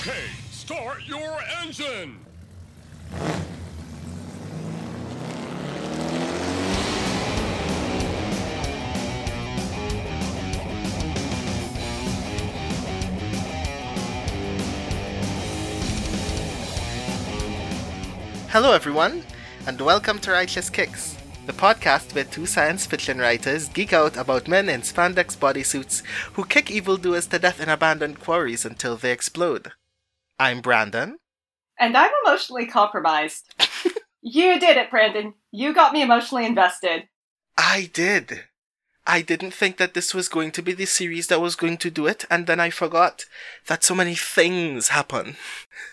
Okay, start your engine! Hello, everyone, and welcome to Righteous Kicks, the podcast where two science fiction writers geek out about men in spandex bodysuits who kick evildoers to death in abandoned quarries until they explode. I'm Brandon. And I'm emotionally compromised. you did it, Brandon. You got me emotionally invested. I did. I didn't think that this was going to be the series that was going to do it, and then I forgot that so many things happen.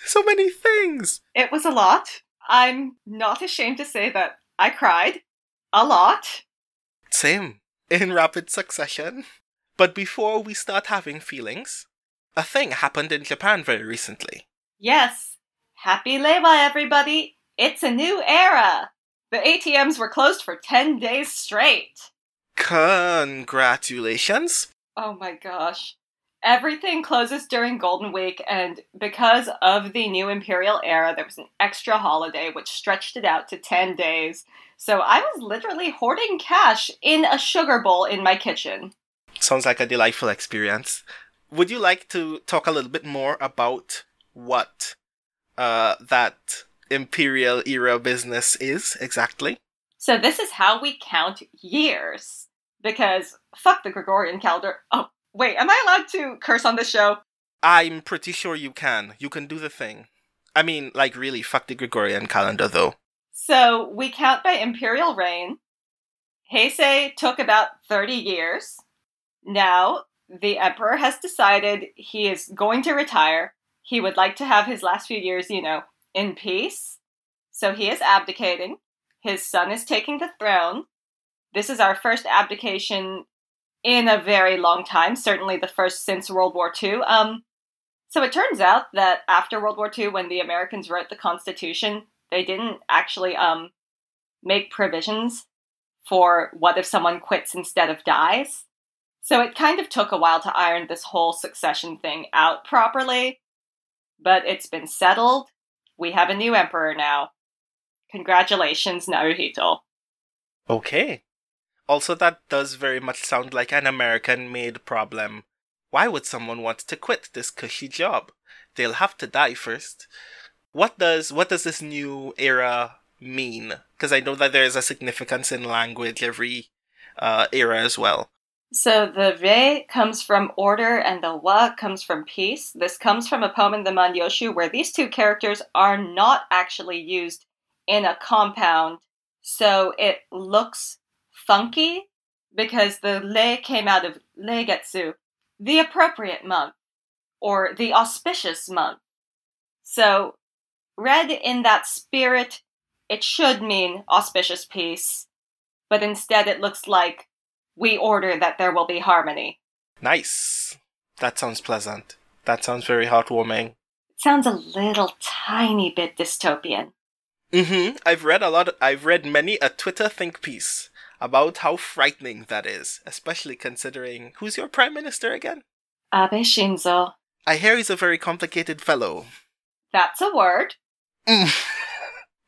So many things! It was a lot. I'm not ashamed to say that I cried a lot. Same. In rapid succession. But before we start having feelings, a thing happened in Japan very recently. Yes. Happy Reiwa, everybody. It's a new era. The ATMs were closed for 10 days straight. Congratulations. Oh my gosh. Everything closes during Golden Week, and because of the new Imperial era, there was an extra holiday which stretched it out to 10 days. So I was literally hoarding cash in a sugar bowl in my kitchen. Sounds like a delightful experience. Would you like to talk a little bit more about what uh, that Imperial era business is exactly? So this is how we count years. Because fuck the Gregorian calendar. Oh, Wait, am I allowed to curse on this show? I'm pretty sure you can. You can do the thing. I mean, like, really, fuck the Gregorian calendar, though. So, we count by imperial reign. Heisei took about 30 years. Now, the emperor has decided he is going to retire. He would like to have his last few years, you know, in peace. So, he is abdicating. His son is taking the throne. This is our first abdication in a very long time, certainly the first since World War II. Um, so it turns out that after World War II, when the Americans wrote the Constitution, they didn't actually um, make provisions for what if someone quits instead of dies. So it kind of took a while to iron this whole succession thing out properly, but it's been settled. We have a new emperor now. Congratulations, Naruhito. Okay. Also, that does very much sound like an American made problem. Why would someone want to quit this cushy job? They'll have to die first. What does what does this new era mean? Because I know that there is a significance in language every uh, era as well. So the re comes from order and the wa comes from peace. This comes from a poem in the Manyoshu where these two characters are not actually used in a compound. So it looks funky because the le came out of Reigetsu, the appropriate month, or the auspicious month. So, read in that spirit, it should mean auspicious peace, but instead it looks like we order that there will be harmony. Nice. That sounds pleasant. That sounds very heartwarming. It sounds a little tiny bit dystopian. Mm-hmm. I've read a lot. Of, I've read many a Twitter think piece about how frightening that is, especially considering who's your prime minister again? Abe Shinzo. I hear he's a very complicated fellow. That's a word. Mm.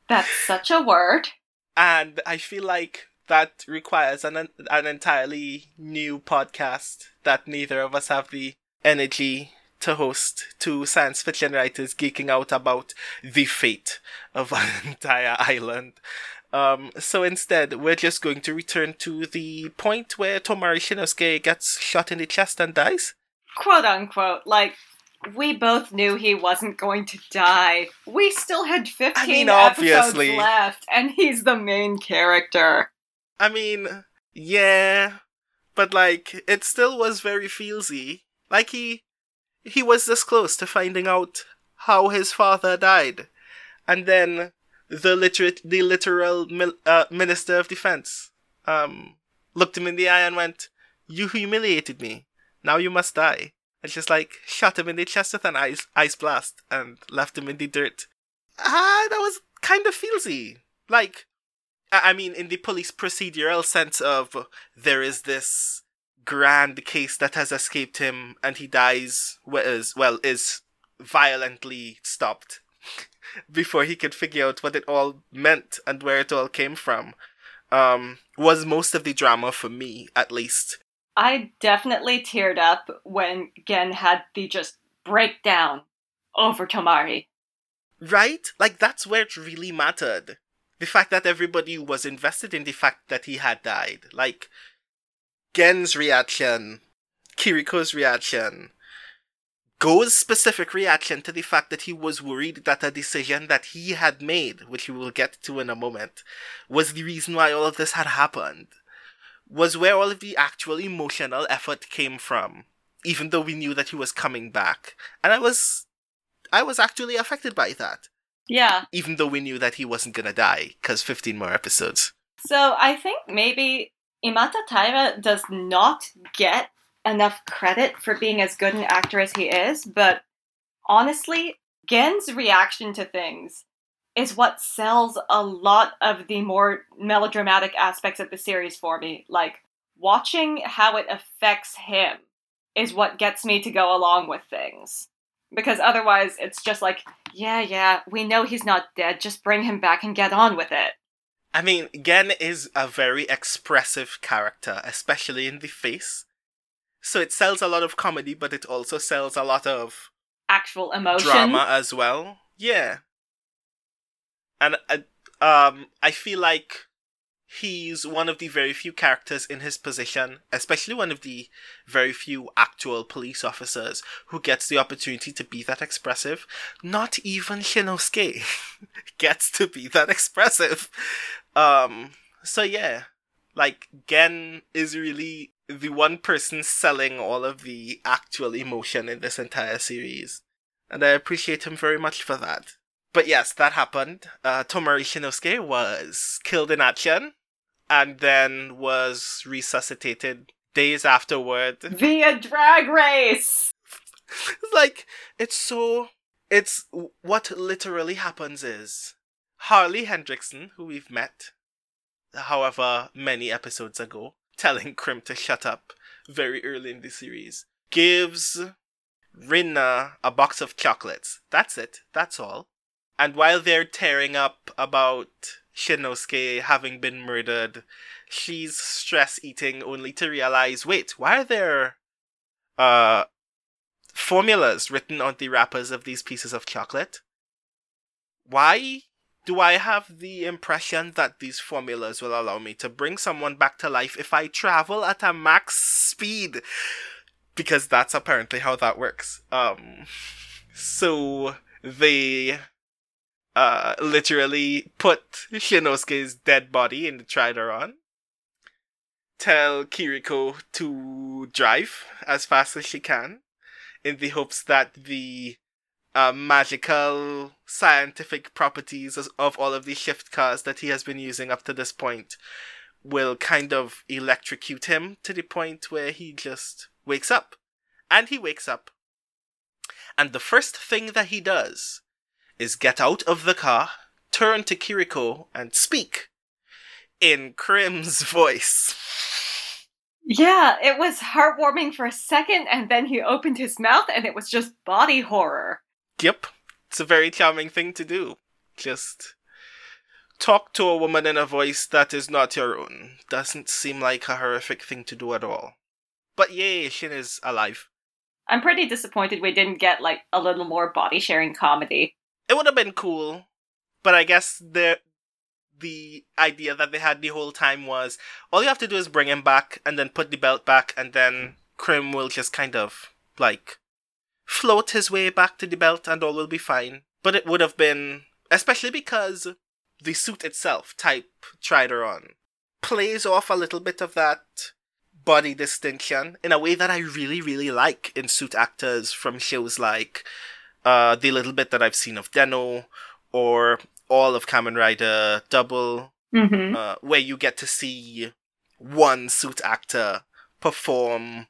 That's such a word. And I feel like that requires an an entirely new podcast that neither of us have the energy to host two science fiction writers geeking out about the fate of an entire island. Um, so instead, we're just going to return to the point where Tomari Shinosuke gets shot in the chest and dies. Quote unquote. Like, we both knew he wasn't going to die. We still had 15 I mean, episodes left, and he's the main character. I mean, yeah, but like, it still was very feelsy. Like, he, he was this close to finding out how his father died. And then the literate, the literal uh, minister of defense, um, looked him in the eye and went, "You humiliated me. Now you must die." And just like shot him in the chest with an ice ice blast and left him in the dirt. Ah, that was kind of feelsy. Like, I mean, in the police procedural sense of there is this grand case that has escaped him and he dies, well, is, well, is violently stopped before he could figure out what it all meant and where it all came from um, was most of the drama for me, at least. I definitely teared up when Gen had the just breakdown over Tomari. Right? Like, that's where it really mattered. The fact that everybody was invested in the fact that he had died. Like, Gen's reaction, Kiriko's reaction, Go's specific reaction to the fact that he was worried that a decision that he had made, which we will get to in a moment, was the reason why all of this had happened, was where all of the actual emotional effort came from, even though we knew that he was coming back. And I was, I was actually affected by that. Yeah. Even though we knew that he wasn't gonna die, because 15 more episodes. So I think maybe Imata Taira does not get enough credit for being as good an actor as he is, but honestly, Gen's reaction to things is what sells a lot of the more melodramatic aspects of the series for me. Like, watching how it affects him is what gets me to go along with things. Because otherwise, it's just like, yeah, yeah, we know he's not dead, just bring him back and get on with it. I mean, Gen is a very expressive character, especially in the face. So it sells a lot of comedy, but it also sells a lot of actual emotion drama as well. Yeah, and uh, um, I feel like he's one of the very few characters in his position, especially one of the very few actual police officers who gets the opportunity to be that expressive. Not even Shinosuke gets to be that expressive. Um, so yeah, like Gen is really the one person selling all of the actual emotion in this entire series. And I appreciate him very much for that. But yes, that happened. Uh, Tomari Shinosuke was killed in action and then was resuscitated days afterward. Via drag race! like, it's so. It's. What literally happens is Harley Hendrickson, who we've met however many episodes ago, telling Krim to shut up very early in the series, gives Rinna a box of chocolates. That's it. That's all. And while they're tearing up about Shinosuke having been murdered, she's stress eating only to realize wait, why are there uh formulas written on the wrappers of these pieces of chocolate? Why do I have the impression that these formulas will allow me to bring someone back to life if I travel at a max speed? Because that's apparently how that works. Um, so they uh, literally put Shinosuke's dead body in the Tridoron. Tell Kiriko to drive as fast as she can in the hopes that the uh, magical scientific properties of all of the shift cars that he has been using up to this point will kind of electrocute him to the point where he just wakes up. And he wakes up. And the first thing that he does is get out of the car, turn to Kiriko, and speak in Krim's voice. Yeah, it was heartwarming for a second, and then he opened his mouth, and it was just body horror. Yep. It's a very charming thing to do. Just talk to a woman in a voice that is not your own. Doesn't seem like a horrific thing to do at all. But yay, Shin is alive. I'm pretty disappointed we didn't get like a little more body sharing comedy. It would have been cool, but I guess the the idea that they had the whole time was all you have to do is bring him back and then put the belt back and then Krim will just kind of like float his way back to the belt and all will be fine. But it would have been, especially because the suit itself, type Tridoron, plays off a little bit of that body distinction in a way that I really, really like in suit actors from shows like uh, the little bit that I've seen of Den-O or all of Kamen Rider Double, mm-hmm. uh, where you get to see one suit actor perform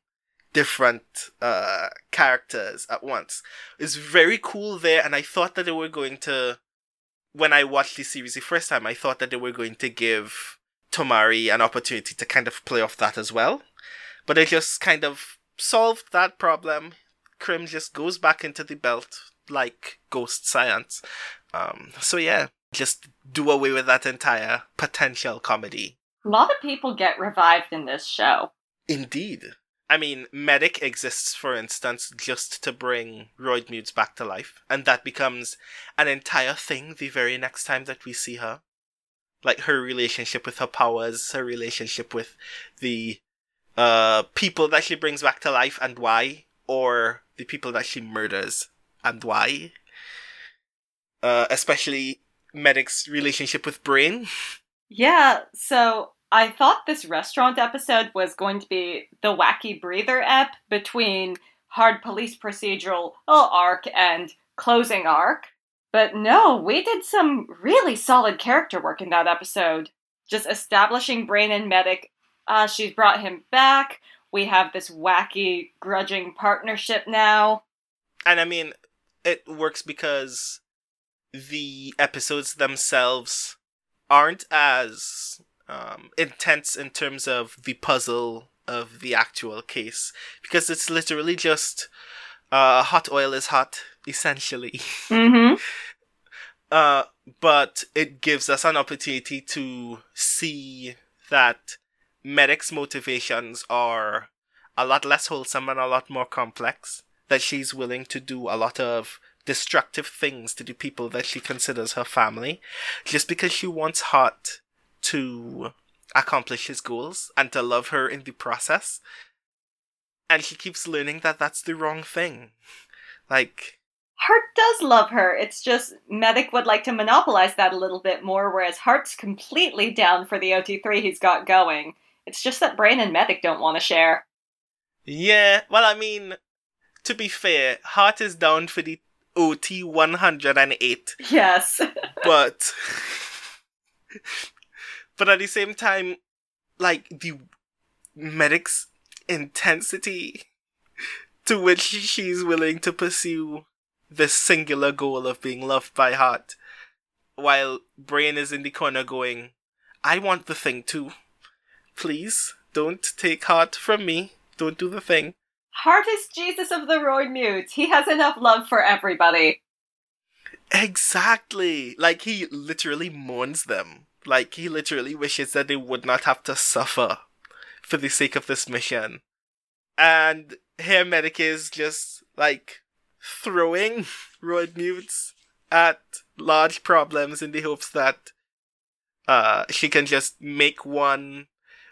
different uh, characters at once. It's very cool there, and I thought that they were going to. When I watched the series the first time, I thought that they were going to give Tomari an opportunity to kind of play off that as well. But it just kind of solved that problem. Krim just goes back into the belt, like ghost science. Um, so yeah, just do away with that entire potential comedy. A lot of people get revived in this show. Indeed. I mean, Medic exists, for instance, just to bring Roidmudes back to life, and that becomes an entire thing the very next time that we see her. Like her relationship with her powers, her relationship with the uh, people that she brings back to life and why, or the people that she murders and why. Uh, especially Medic's relationship with Brain. Yeah, so I thought this restaurant episode was going to be the wacky breather ep between hard police procedural arc and closing arc. But no, we did some really solid character work in that episode. Just establishing Brain and Medic. Uh, she's brought him back. We have this wacky, grudging partnership now. And I mean, it works because the episodes themselves aren't as um, intense in terms of the puzzle of the actual case because it's literally just uh, hot oil is hot essentially. Mm-hmm. uh, but it gives us an opportunity to see that Medic's motivations are a lot less wholesome and a lot more complex. That she's willing to do a lot of destructive things to the people that she considers her family just because she wants Hart to accomplish his goals and to love her in the process. And she keeps learning that that's the wrong thing. Like, Hart does love her. It's just Medic would like to monopolize that a little bit more, whereas Hart's completely down for the OT3 he's got going. It's just that Brain and Medic don't want to share. Yeah, well, I mean, to be fair, Hart is down for the OT 108. Yes. but but at the same time like the medic's intensity to which she's willing to pursue this singular goal of being loved by Hart while brain is in the corner going i want the thing too please don't take heart from me don't do the thing Heart is Jesus of the Roidmudes. He has enough love for everybody. Exactly. Like he literally mourns them. Like he literally wishes that they would not have to suffer for the sake of this mission. And here Medic is just like throwing Roidmudes at large problems in the hopes that uh she can just make one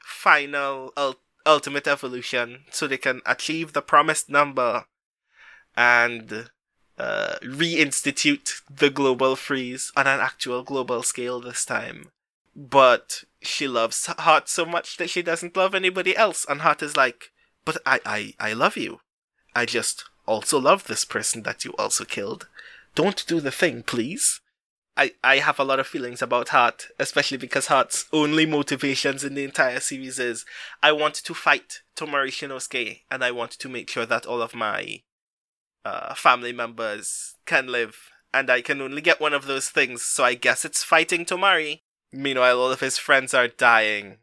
final ult- ultimate evolution so they can achieve the promised number and uh, reinstitute the global freeze on an actual global scale this time. But she loves Hart so much that she doesn't love anybody else, and Hart is like, But I, I, I love you. I just also love this person that you also killed. Don't do the thing, please. I, I have a lot of feelings about Hart, especially because Hart's only motivations in the entire series is I want to fight Tomari Shinosuke and I want to make sure that all of my uh, family members can live. And I can only get one of those things, so I guess it's fighting Tomari. Meanwhile, all of his friends are dying.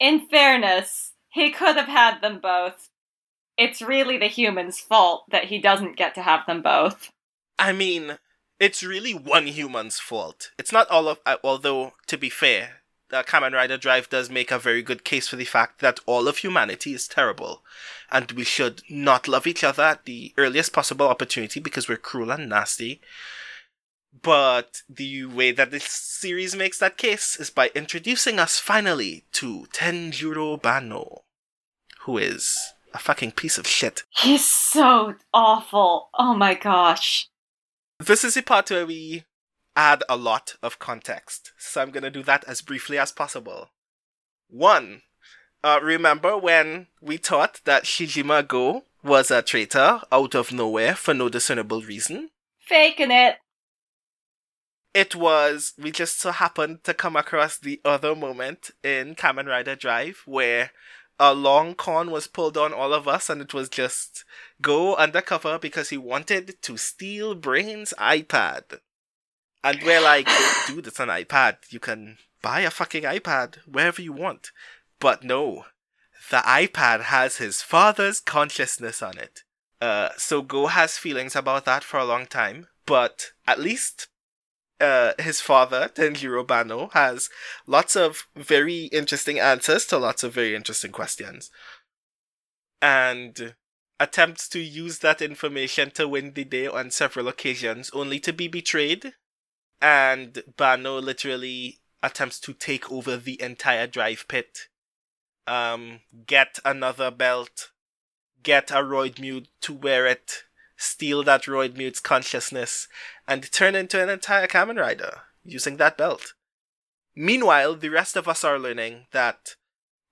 In fairness, he could have had them both. It's really the human's fault that he doesn't get to have them both. I mean, it's really one human's fault. It's not all of. Uh, although, to be fair, uh, Kamen Rider Drive does make a very good case for the fact that all of humanity is terrible, and we should not love each other at the earliest possible opportunity because we're cruel and nasty. But the way that this series makes that case is by introducing us finally to Tenjuro Banno, who is a fucking piece of shit. He's so awful. Oh my gosh. This is the part where we add a lot of context, so I'm gonna do that as briefly as possible. One, uh, remember when we thought that Shijima Go was a traitor out of nowhere for no discernible reason? Faking it. It was, we just so happened to come across the other moment in Kamen Rider Drive where a long con was pulled on all of us and it was just go undercover because he wanted to steal Brain's iPad. And we're like, dude, it's an iPad. You can buy a fucking iPad wherever you want. But no, the iPad has his father's consciousness on it. Uh, so Go has feelings about that for a long time, but at least uh, his father, Tenjuro Banno, has lots of very interesting answers to lots of very interesting questions. And attempts to use that information to win the day on several occasions, only to be betrayed. And Banno literally attempts to take over the entire drive pit, um, get another belt, get a Roidmude to wear it, steal that Roidmude's consciousness, and turn into an entire Kamen Rider using that belt. Meanwhile, the rest of us are learning that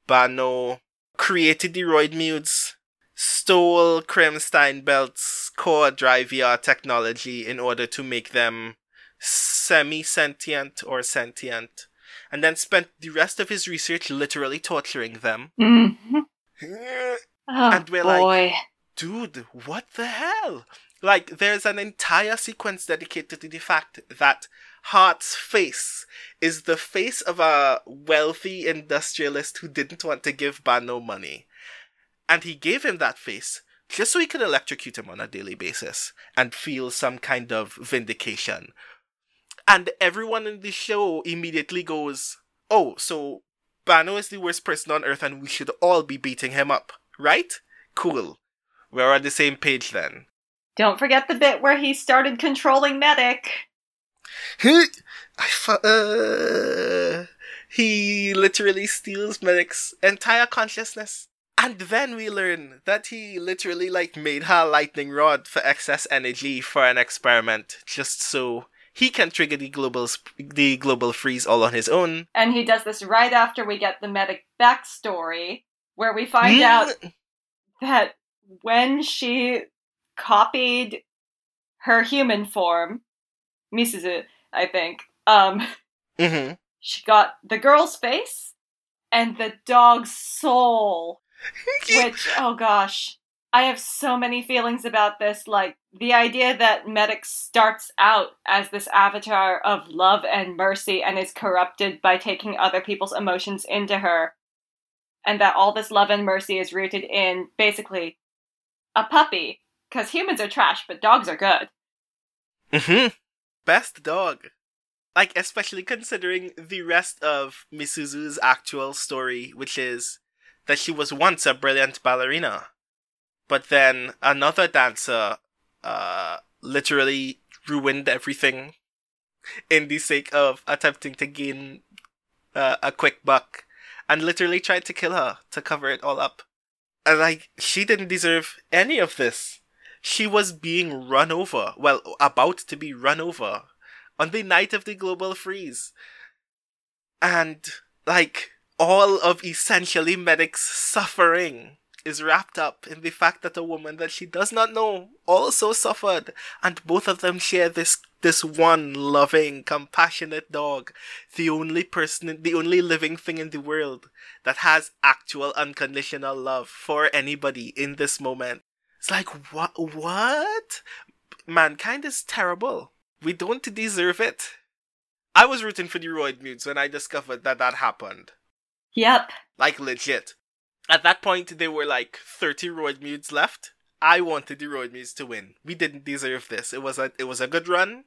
Banno created the Roidmudes, stole Krim Steinbelt's core drive VR technology in order to make them semi sentient or sentient, and then spent the rest of his research literally torturing them. Mm-hmm. Oh, And we're boy. like- Dude, what the hell? Like, there's an entire sequence dedicated to the fact that Hart's face is the face of a wealthy industrialist who didn't want to give Banno money. And he gave him that face just so he could electrocute him on a daily basis and feel some kind of vindication. And everyone in the show immediately goes, Oh, so Banno is the worst person on earth and we should all be beating him up, right? Cool. We're on the same page then. Don't forget the bit where he started controlling Medic. I fu- uh, he literally steals Medic's entire consciousness. And then we learn that he literally like made her a lightning rod for excess energy for an experiment, just so he can trigger the global sp- the global freeze all on his own. And he does this right after we get the Medic backstory, where we find out that when she copied her human form, Misuzu, I think, um, hmm she got the girl's face and the dog's soul. Which, oh gosh, I have so many feelings about this. Like, the idea that Medic starts out as this avatar of love and mercy and is corrupted by taking other people's emotions into her, and that all this love and mercy is rooted in basically a puppy. Because humans are trash, but dogs are good. Mm-hmm. Best dog. Like, especially considering the rest of Misuzu's actual story, which is that she was once a brilliant ballerina. But then another dancer, uh, literally ruined everything in the sake of attempting to gain uh, a quick buck and literally tried to kill her to cover it all up. And like, she didn't deserve any of this she was being run over, well, about to be run over on the night of the global freeze. And, like, all of essentially Medic's suffering is wrapped up in the fact that a woman that she does not know also suffered, and both of them share this this one loving, compassionate dog, the only person, the only living thing in the world that has actual unconditional love for anybody in this moment. It's like what? What? Mankind is terrible. We don't deserve it. I was rooting for the Roidmudes when I discovered that that happened. Yep. Like legit. At that point, there were like 30 Roidmudes left. I wanted the Roidmudes to win. We didn't deserve this. It was a it was a good run,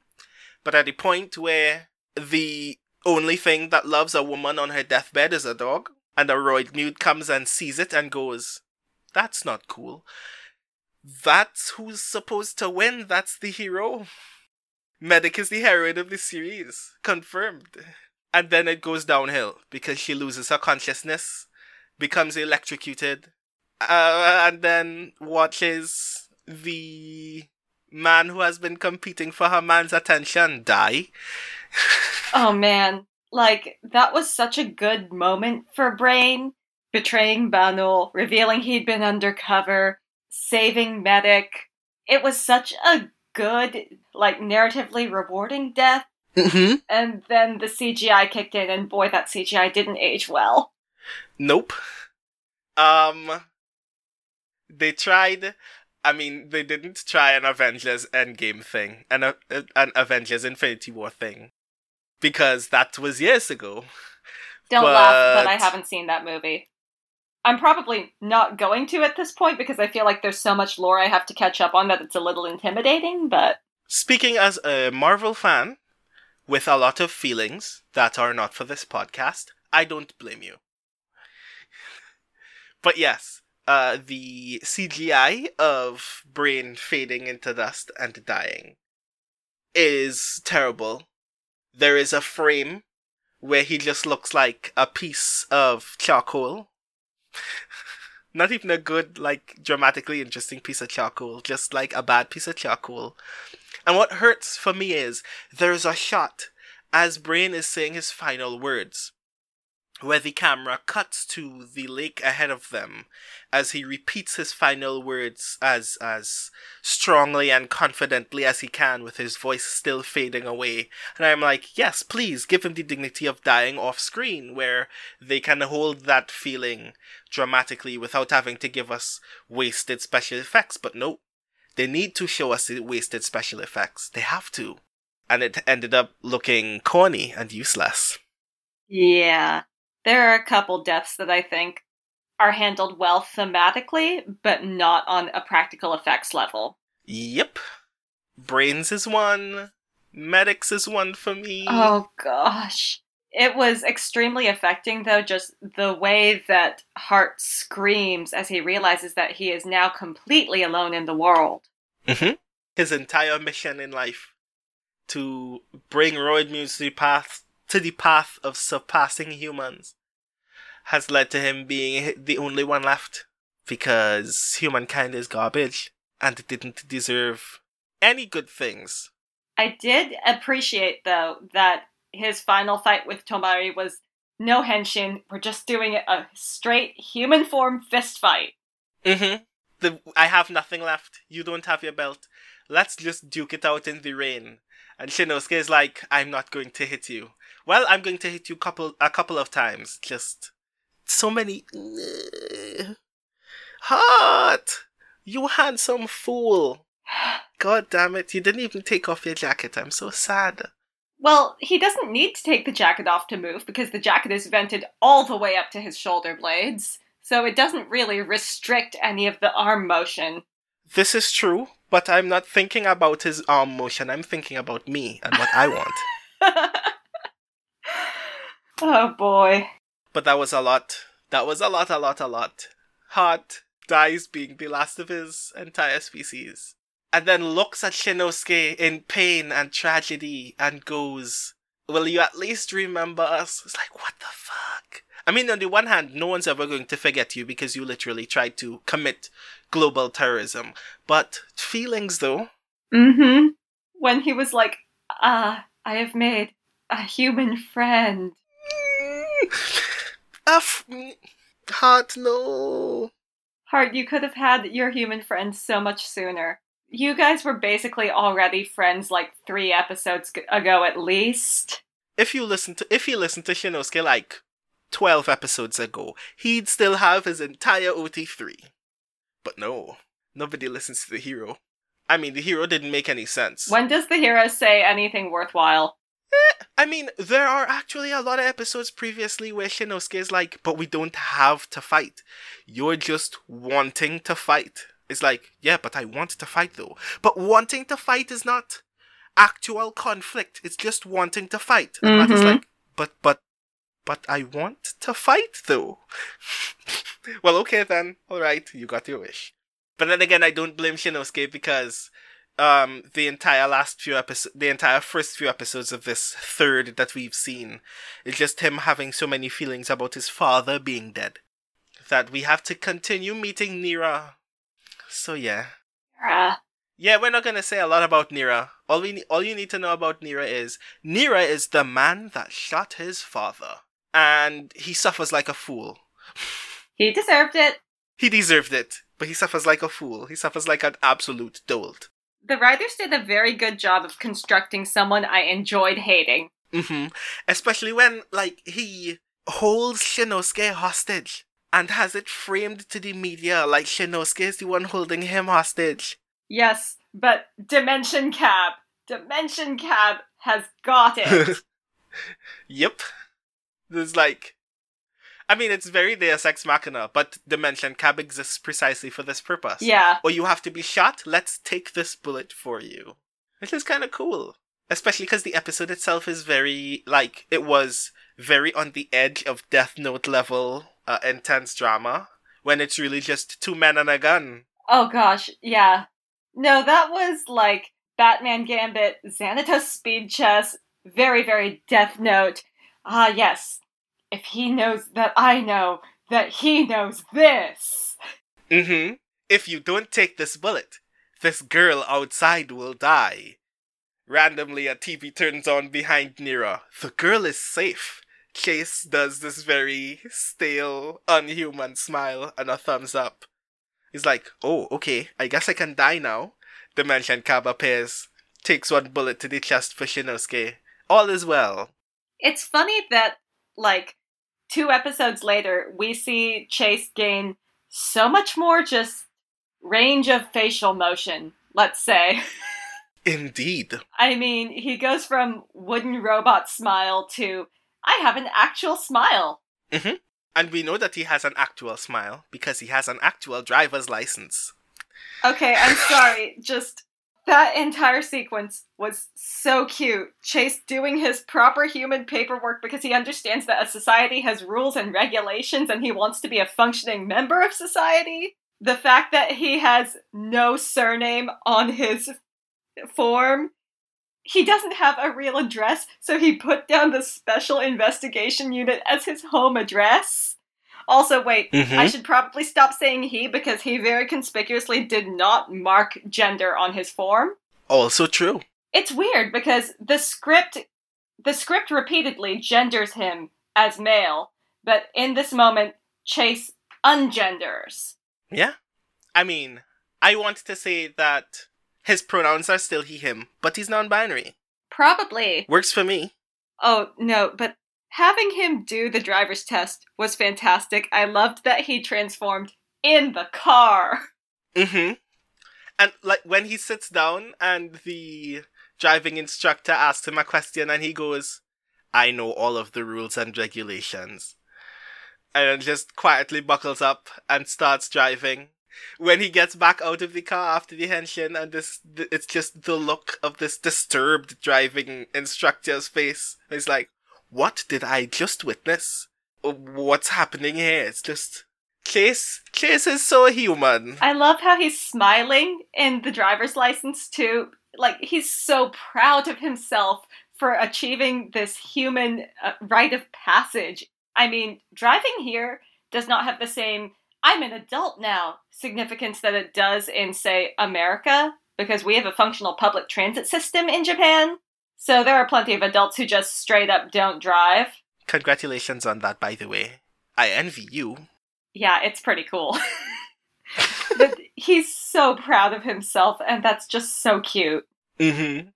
but at the point where the only thing that loves a woman on her deathbed is a dog, and a Roidmude comes and sees it and goes, "That's not cool." That's who's supposed to win. That's the hero. Medic is the heroine of the series. Confirmed. And then it goes downhill because she loses her consciousness, becomes electrocuted, uh, and then watches the man who has been competing for her man's attention die. Oh man, like that was such a good moment for Brain, betraying Banno, revealing he'd been undercover, saving Medic. It was such a good, like narratively rewarding death. mm-hmm. And then the CGI kicked in, and boy, that CGI didn't age well. Nope. Um, they tried. I mean, they didn't try an Avengers Endgame thing, an uh, an Avengers Infinity War thing, because that was years ago. Don't laugh, but I haven't seen that movie. I'm probably not going to at this point because I feel like there's so much lore I have to catch up on that it's a little intimidating, but Speaking as a Marvel fan with a lot of feelings that are not for this podcast, I don't blame you. But yes, uh, the CGI of Brain fading into dust and dying is terrible. There is a frame where he just looks like a piece of charcoal. Not even a good, like, dramatically interesting piece of charcoal, just like a bad piece of charcoal. And what hurts for me is there's a shot as Brain is saying his final words where the camera cuts to the lake ahead of them as he repeats his final words as as strongly and confidently as he can with his voice still fading away. And i'm like yes please give him the dignity of dying off screen where they can hold that feeling dramatically without having to give us wasted special effects. But no they need to show us the wasted special effects. They have to. And it ended up looking corny and useless. Yeah. There are a couple deaths that I think are handled well thematically, but not on a practical effects level. Yep. Brains is one. Medics is one for me. Oh gosh. It was extremely affecting, though, just the way that Hart screams as he realizes that he is now completely alone in the world. Mm-hmm. His entire mission in life to bring Roidmudes to the path to the path of surpassing humans has led to him being the only one left because humankind is garbage and it didn't deserve any good things. I did appreciate, though, that his final fight with Tomari was no henshin. We're just doing a straight human form fist fight. Mm-hmm. The I have nothing left. You don't have your belt. Let's just duke it out in the rain. And Shinosuke is like, I'm not going to hit you. Well, I'm going to hit you couple a couple of times. Just so many. Hot, you handsome fool! God damn it! You didn't even take off your jacket. I'm so sad. Well, he doesn't need to take the jacket off to move because the jacket is vented all the way up to his shoulder blades, so it doesn't really restrict any of the arm motion. This is true, but I'm not thinking about his arm motion. I'm thinking about me and what I want. oh boy. But that was a lot. That was a lot, a lot, a lot. Hart dies being the last of his entire species. And then looks at Shinosuke in pain and tragedy and goes, Will you at least remember us? It's like, what the fuck? I mean, on the one hand, no one's ever going to forget you because you literally tried to commit global terrorism. But feelings, though. Mm hmm. When he was like, Ah, I have made a human friend. F- Hart, no. Heart, you could have had your human friends so much sooner. You guys were basically already friends like three episodes ago at least. If you listen to if you listen to Shinosuke like twelve episodes ago, he'd still have his entire OT three. But no, nobody listens to the hero. I mean, the hero didn't make any sense. When does the hero say anything worthwhile? I mean, there are actually a lot of episodes previously where Shinosuke is like, but we don't have to fight. You're just wanting to fight. It's like, yeah, but I want to fight though. But wanting to fight is not actual conflict. It's just wanting to fight. And Matt is Mhm. like, but, but, but I want to fight though. well, okay then. Alright, you got your wish. But then again, I don't blame Shinosuke because um the entire last few episodes the entire first few episodes of this third that we've seen is just him having so many feelings about his father being dead that we have to continue meeting Nira. So yeah. Ah, Yeah, we're not gonna say a lot about Nira. All we ne- all you need to know about Nira is Nira is the man that shot his father. And he suffers like a fool. he deserved it. He deserved it, but he suffers like a fool. He suffers like an absolute dolt. The writers did a very good job of constructing someone I enjoyed hating. hmm Especially when, like, he holds Shinosuke hostage and has it framed to the media like Shinosuke is the one holding him hostage. Yes, but Dimension Cab. Dimension Cab has got it. yep. There's like. I mean, it's very Deus Ex Machina, but Dimension Cab exists precisely for this purpose. Yeah. Or you have to be shot, let's take this bullet for you. Which is kind of cool. Especially because the episode itself is very, like, it was very on the edge of Death Note level uh, intense drama, when it's really just two men and a gun. Oh gosh, yeah. No, that was like Batman Gambit, Xanatos Speed Chess, very, very Death Note. Ah, yes. If he knows that I know that he knows this. Mm-hmm. If you don't take this bullet, this girl outside will die. Randomly, a TV turns on behind Nira. The girl is safe. Chase does this very stale, unhuman smile and a thumbs up. He's like, oh, okay, I guess I can die now. Dimension Cab appears, takes one bullet to the chest for Shinosuke. All is well. It's funny that, like, two episodes later, we see Chase gain so much more just range of facial motion, let's say. Indeed. I mean, he goes from wooden robot smile to I have an actual smile. Mm-hmm. And we know that he has an actual smile because he has an actual driver's license. Okay, I'm sorry. Just that entire sequence was so cute. Chase doing his proper human paperwork because he understands that a society has rules and regulations and he wants to be a functioning member of society. The fact that he has no surname on his form he doesn't have a real address, so he put down the Special Investigation Unit as his home address. Also, wait, Mhm. I should probably stop saying he because he very conspicuously did not mark gender on his form. Also true. It's weird because the script the script repeatedly genders him as male, but in this moment Chase ungenders. Yeah. I mean, I want to say that his pronouns are still he, him, but he's non binary. Probably. Works for me. Oh, no, but having him do the driver's test was fantastic. I loved that he transformed in the car. Mm-hmm. And like when he sits down and the driving instructor asks him a question and he goes, I know all of the rules and regulations. And just quietly buckles up and starts driving. When he gets back out of the car after the henshin and this th- it's just the look of this disturbed driving instructor's face. He's like, What did I just witness? What's happening here? It's just Chase Chase is so human. I love how he's smiling in the driver's license, too. Like, he's so proud of himself for achieving this human uh, rite of passage. I mean, driving here does not have the same I'm an adult now significance that it does in, say, America, because we have a functional public transit system in Japan. So there are plenty of adults who just straight up don't drive. Congratulations on that, by the way. I envy you. Yeah, it's pretty cool. but he's so proud of himself, and that's just so cute. Mm-hmm.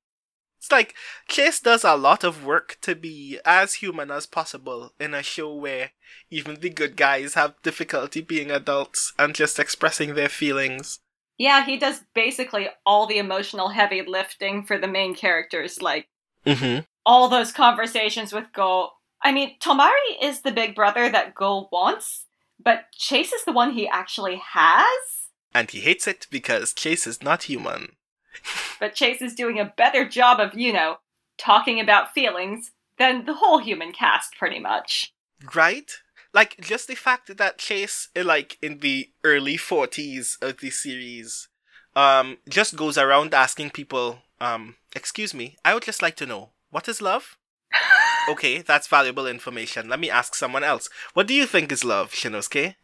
It's like Chase does a lot of work to be as human as possible in a show where even the good guys have difficulty being adults and just expressing their feelings. Yeah, he does basically all the emotional heavy lifting for the main characters, like Mm-hmm. all those conversations with Go. I mean, Tomari is the big brother that Go wants, but Chase is the one he actually has. And he hates it because Chase is not human. But Chase is doing a better job of, you know, talking about feelings than the whole human cast, pretty much. Right? Like, just the fact that Chase, eh, like, in the early 40s of the series, um, just goes around asking people, um, excuse me, I would just like to know, what is love? Okay, that's valuable information. Let me ask someone else. What do you think is love, Shinosuke?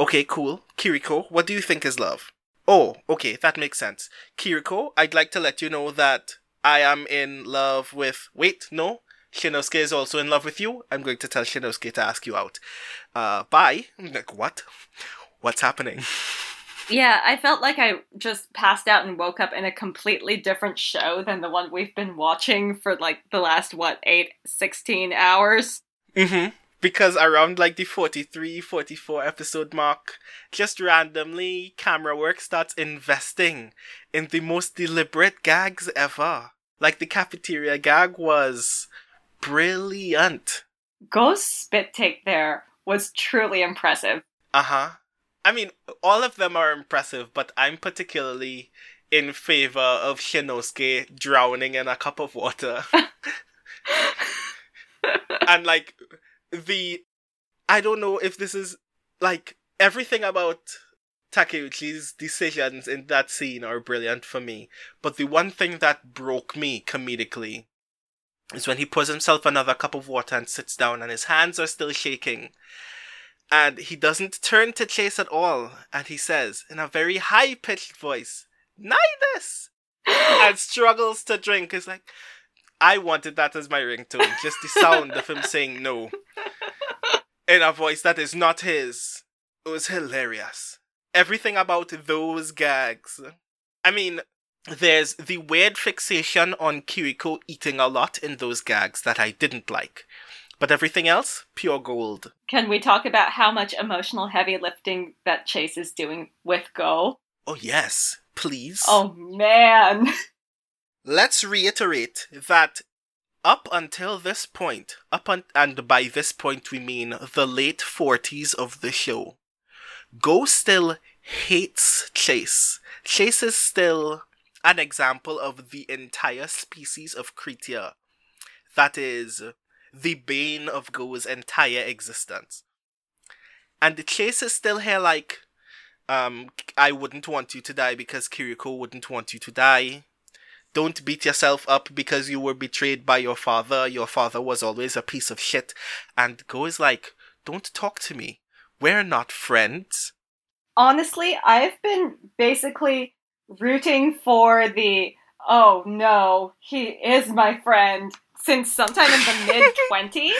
Okay, cool. Kiriko, what do you think is love? Oh, okay, that makes sense. Kiriko, I'd like to let you know that I am in love with. Wait, no. Shinosuke is also in love with you. I'm going to tell Shinosuke to ask you out. Uh, bye. I'm like, what? What's happening? Yeah, I felt like I just passed out and woke up in a completely different show than the one we've been watching for like the last, what, eight, 16 hours? Mm-hmm. Because around like the 43, 44 episode mark, just randomly, camera work starts investing in the most deliberate gags ever. Like the cafeteria gag was brilliant. Ghost spit take there was truly impressive. Uh huh. I mean, all of them are impressive, but I'm particularly in favor of Shinosuke drowning in a cup of water. and like the I don't know if this is like everything about Takeuchi's decisions in that scene are brilliant for me. But the one thing that broke me comedically is when he pours himself another cup of water and sits down and his hands are still shaking. And he doesn't turn to Chase at all. And he says, in a very high pitched voice, Nidus! and struggles to drink. It's like, I wanted that as my ringtone. Just the sound of him saying no. In a voice that is not his. It was hilarious. Everything about those gags. I mean, there's the weird fixation on Kiriko eating a lot in those gags that I didn't like. But everything else, pure gold. Can we talk about how much emotional heavy lifting that Chase is doing with Go? Oh, yes, please. Oh, man. Let's reiterate that up until this point, up un- and by this point we mean the late 40s of the show, Go still hates Chase. Chase is still an example of the entire species of Cretia. That is the bane of Go's entire existence. And the Chase is still here like, um, I wouldn't want you to die because Kiriko wouldn't want you to die. Don't beat yourself up because you were betrayed by your father. Your father was always a piece of shit. And Go is like, don't talk to me. We're not friends. Honestly, I've been basically rooting for the oh no, he is my friend since sometime in the mid 20s.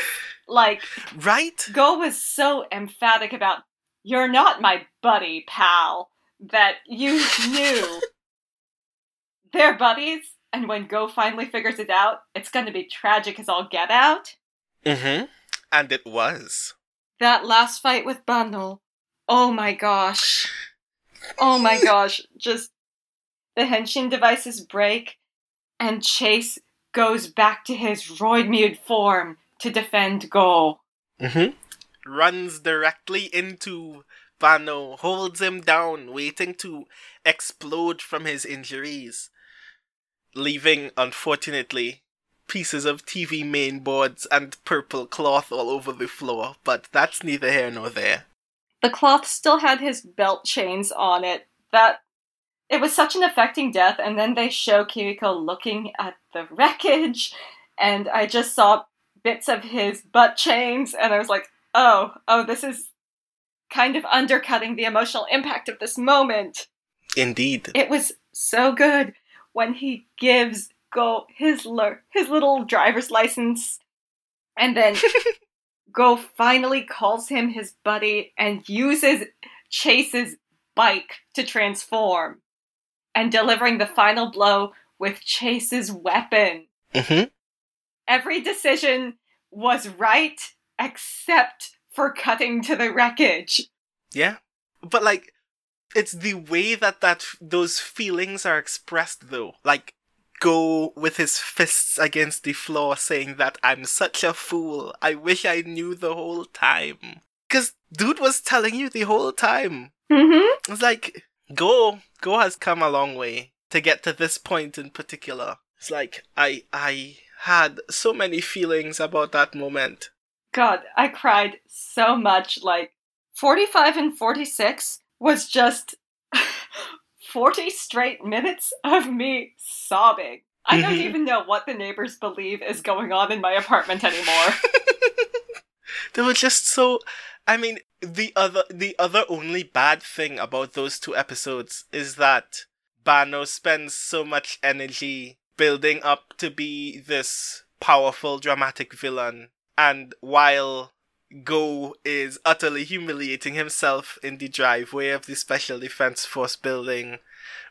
Like, Right? Go was so emphatic about, you're not my buddy, pal, that you knew they're buddies, and when Go finally figures it out, it's gonna be tragic as all get out. Mm-hmm. And it was. That last fight with Bundle, oh my gosh. Oh my gosh, just the henshin devices break, and Chase goes back to his Roidmude form to defend Go. Mm-hmm. Runs directly into Banno, holds him down, waiting to explode from his injuries, leaving, unfortunately, pieces of TV main boards and purple cloth all over the floor, but that's neither here nor there. The cloth still had his belt chains on it. That it was such an affecting death, and then they show Kiriko looking at the wreckage, and I just saw bits of his butt chains, and I was like, oh, oh, this is kind of undercutting the emotional impact of this moment. Indeed. It was so good when he gives Go his his little driver's license, and then Go finally calls him his buddy and uses Chase's bike to transform, and delivering the final blow with Chase's weapon. Mm-hmm. Every decision was right except for cutting to the wreckage. Yeah. But like it's the way that that those feelings are expressed though. Like go with his fists against the floor saying that I'm such a fool. I wish I knew the whole time. Cuz dude was telling you the whole time. Mm-hmm. It's like go go has come a long way to get to this point in particular. It's like I I had so many feelings about that moment. God, I cried so much. Like, 45 and 46 was just 40 straight minutes of me sobbing. I don't Mhm. even know what the neighbors believe is going on in my apartment anymore. they were just so I mean the other the other only bad thing about those two episodes is that Banno spends so much energy building up to be this powerful dramatic villain and while Go is utterly humiliating himself in the driveway of the Special Defense Force building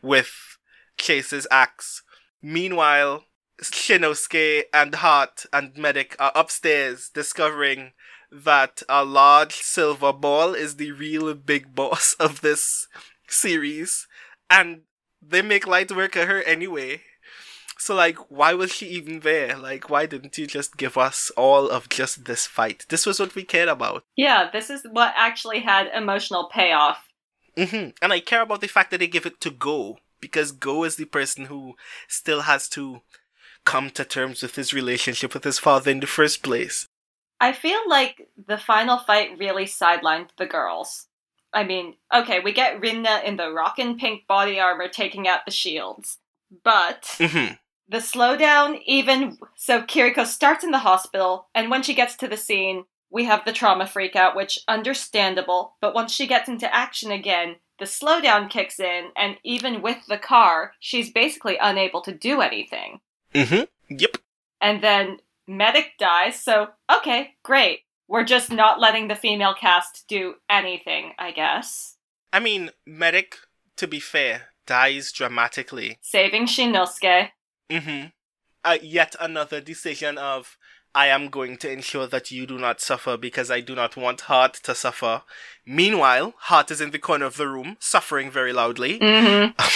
with Chase's axe. Meanwhile, Shinosuke and Heart and Medic are upstairs discovering that a large silver ball is the real big boss of this series, and they make light work of her anyway. So like, why was she even there? Like, why didn't you just give us all of just this fight? This was what we cared about. Yeah, this is what actually had emotional payoff. Mm-hmm. And I care about the fact that they give it to Go because Go is the person who still has to come to terms with his relationship with his father in the first place. I feel like the final fight really sidelined the girls. I mean, okay, we get Rinna in the rockin' pink body armor taking out the shields. But hmm the slowdown, even so, Kiriko starts in the hospital, and when she gets to the scene, we have the trauma freakout, which understandable. But once she gets into action again, the slowdown kicks in, and even with the car, she's basically unable to do anything. hmm Yep. And then Medic dies, so okay, great. We're just not letting the female cast do anything, I guess. I mean, Medic, to be fair, dies dramatically. Saving Shinosuke. hmm Uh, yet another decision of I am going to ensure that you do not suffer because I do not want Heart to suffer. Meanwhile, Heart is in the corner of the room, suffering very loudly. Mm-hmm.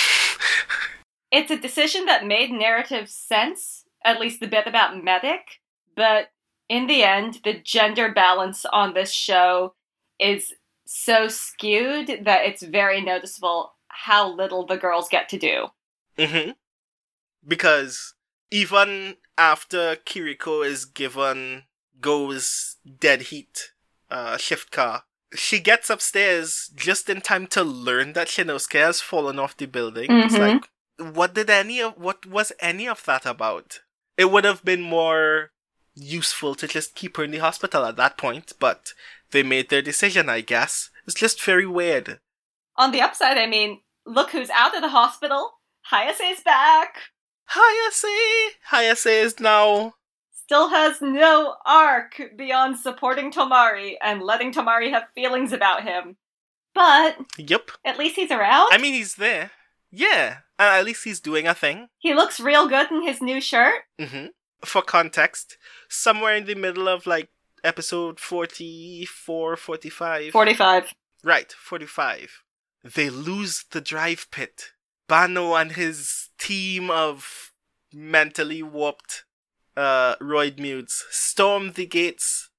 It's a decision that made narrative sense, at least the bit about Medic, but in the end, the gender balance on this show is so skewed that it's very noticeable how little the girls get to do. hmm Because even after Kiriko is given Go's dead heat uh, shift car, she gets upstairs just in time to learn that Shinosuke has fallen off the building. It's Mhm. like, what did any of what was any of that about? It would have been more useful to just keep her in the hospital at that point, but they made their decision, I guess. It's just very weird. On the upside, I mean, look who's out of the hospital. Hayase's back. Hayase! Hayase is now Still has no arc beyond supporting Tomari and letting Tomari have feelings about him. But Yep. at least he's around. I mean, he's there. Yeah. And at least he's doing a thing. he looks real good in his new shirt. hmm For context, somewhere in the middle of like episode 44, 45. 45. Right, 45. They lose the drive pit. Banno and his team of mentally warped uh, Roidmudes storm the gates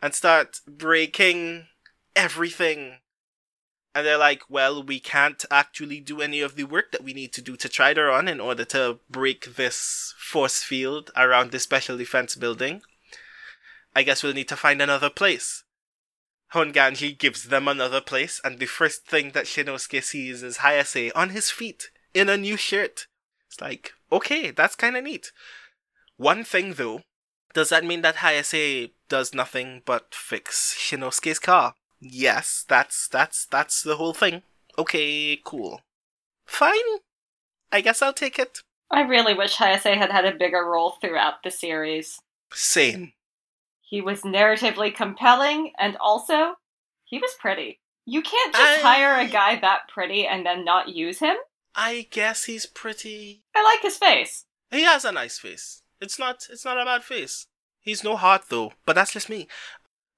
and start breaking everything. And they're like, well, we can't actually do any of the work that we need to do to try to run in order to break this force field around the special defense building. I guess we'll need to find another place. Honganji gives them another place, and the first thing that Shinosuke sees is Hayase on his feet in a new shirt. It's like, okay, that's kind of neat. One thing though, does that mean that Hayase does nothing but fix Shinosuke's car? Yes, that's that's that's the whole thing. Okay, cool. Fine. I guess I'll take it. I really wish Hayase had had a bigger role throughout the series. Same. He was narratively compelling, and also, he was pretty. You can't just I- hire a guy that pretty and then not use him. I guess he's pretty I like his face. He has a nice face. It's not it's not a bad face. He's no heart though, but that's just me.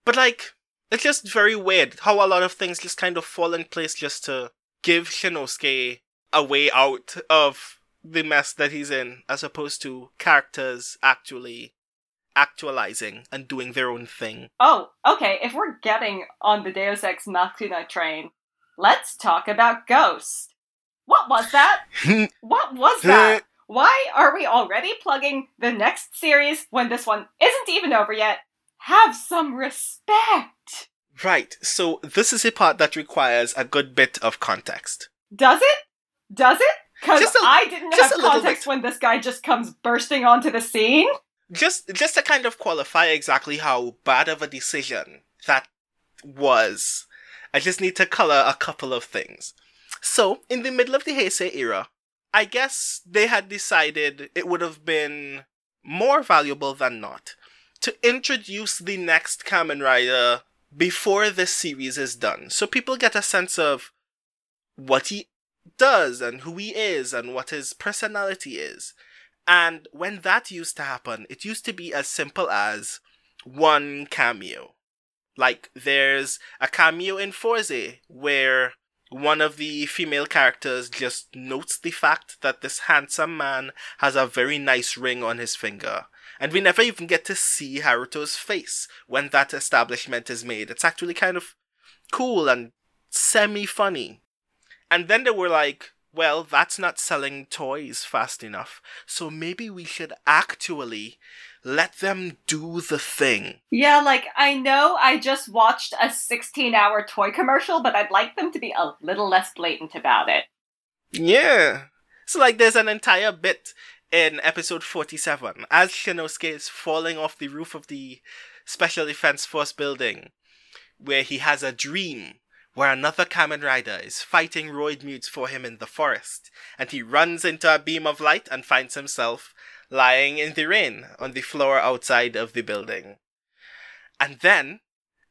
But like it's just very weird how a lot of things just kind of fall in place just to give Shinosuke a way out of the mess that he's in, as opposed to characters actually actualizing and doing their own thing. Oh, okay, if we're getting on the Deus Ex Machina train, let's talk about Ghost. What was that? What was that? Why are we already plugging the next series when this one isn't even over yet? Have some respect! right, so this is a part that requires a good bit of context. Does it? Does it? Because I didn't have context when this guy just comes bursting onto the scene. just just to kind of qualify exactly how bad of a decision that was, I just need to color a couple of things. So, in the middle of the Heisei era, I guess they had decided it would have been more valuable than not to introduce the next Kamen Rider before this series is done, so people get a sense of what he does and who he is and what his personality is. And when that used to happen, it used to be as simple as one cameo. Like, there's a cameo in Fourze where one of the female characters just notes the fact that this handsome man has a very nice ring on his finger. And we never even get to see Haruto's face when that establishment is made. It's actually kind of cool and semi funny. And then they were like, well, that's not selling toys fast enough. So maybe we should actually let them do the thing. Yeah, like I know I just watched a 16 hour toy commercial, but I'd like them to be a little less blatant about it. Yeah. So, like, there's an entire bit in episode 47 as Shinosuke is falling off the roof of the Special Defense Force building, where he has a dream where another Kamen Rider is fighting Roidmudes for him in the forest, and he runs into a beam of light and finds himself lying in the rain on the floor outside of the building. And then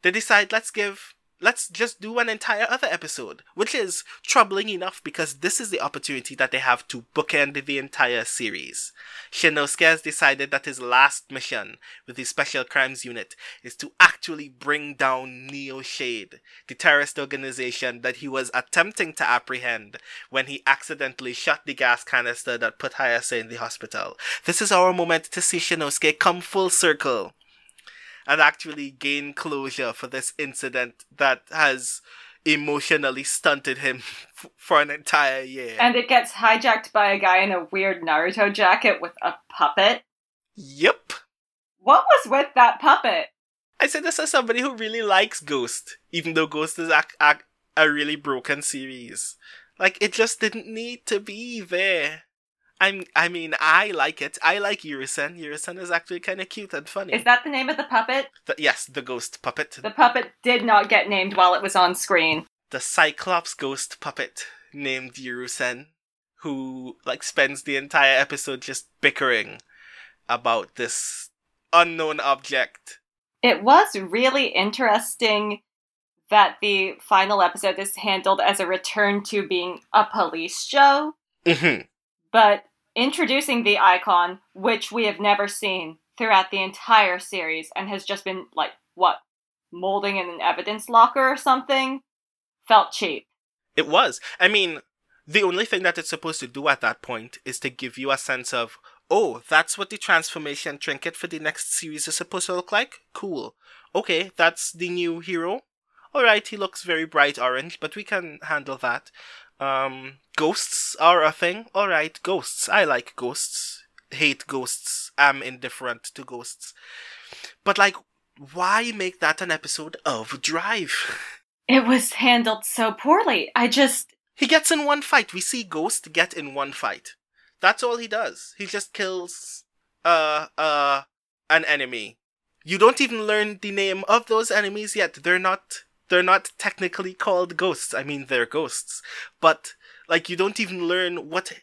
they decide let's give let's just do an entire other episode, which is troubling enough because this is the opportunity that they have to bookend the entire series. Shinosuke has decided that his last mission with the Special Crimes Unit is to actually bring down Neo Shade, the terrorist organization that he was attempting to apprehend when he accidentally shot the gas canister that put Hayase in the hospital. This is our moment to see Shinosuke come full circle and actually gain closure for this incident that has emotionally stunted him f- for an entire year. And it gets hijacked by a guy in a weird Naruto jacket with a puppet. Yep. What was with that puppet? I said this as somebody who really likes Ghost, even though Ghost is a, a, a really broken series. Like, it just didn't need to be there. I'm. I mean, I like it. I like Yurusen. Yurusen is actually kind of cute and funny. Is that the name of the puppet? The- yes, the ghost puppet. The puppet did not get named while it was on screen. the Cyclops ghost puppet named Yurusen, who like spends the entire episode just bickering about this unknown object. It was really interesting that the final episode is handled as a return to being a police show, hmm but introducing the icon, which we have never seen throughout the entire series and has just been like, what, molding in an evidence locker or something, felt cheap. It was. I mean, the only thing that it's supposed to do at that point is to give you a sense of, oh, that's what the transformation trinket for the next series is supposed to look like? Cool. Okay, that's the new hero. Alright, he looks very bright orange, but we can handle that. Um, ghosts are a thing. Alright, ghosts. I like ghosts. Hate ghosts. I'm indifferent to ghosts. But, like, why make that an episode of Drive? It was handled so poorly. I just. He gets in one fight. We see Ghost get in one fight. That's all he does. He just kills uh uh an enemy. You don't even learn the name of those enemies yet. They're not they're not technically called ghosts. I mean they're ghosts. But like you don't even learn what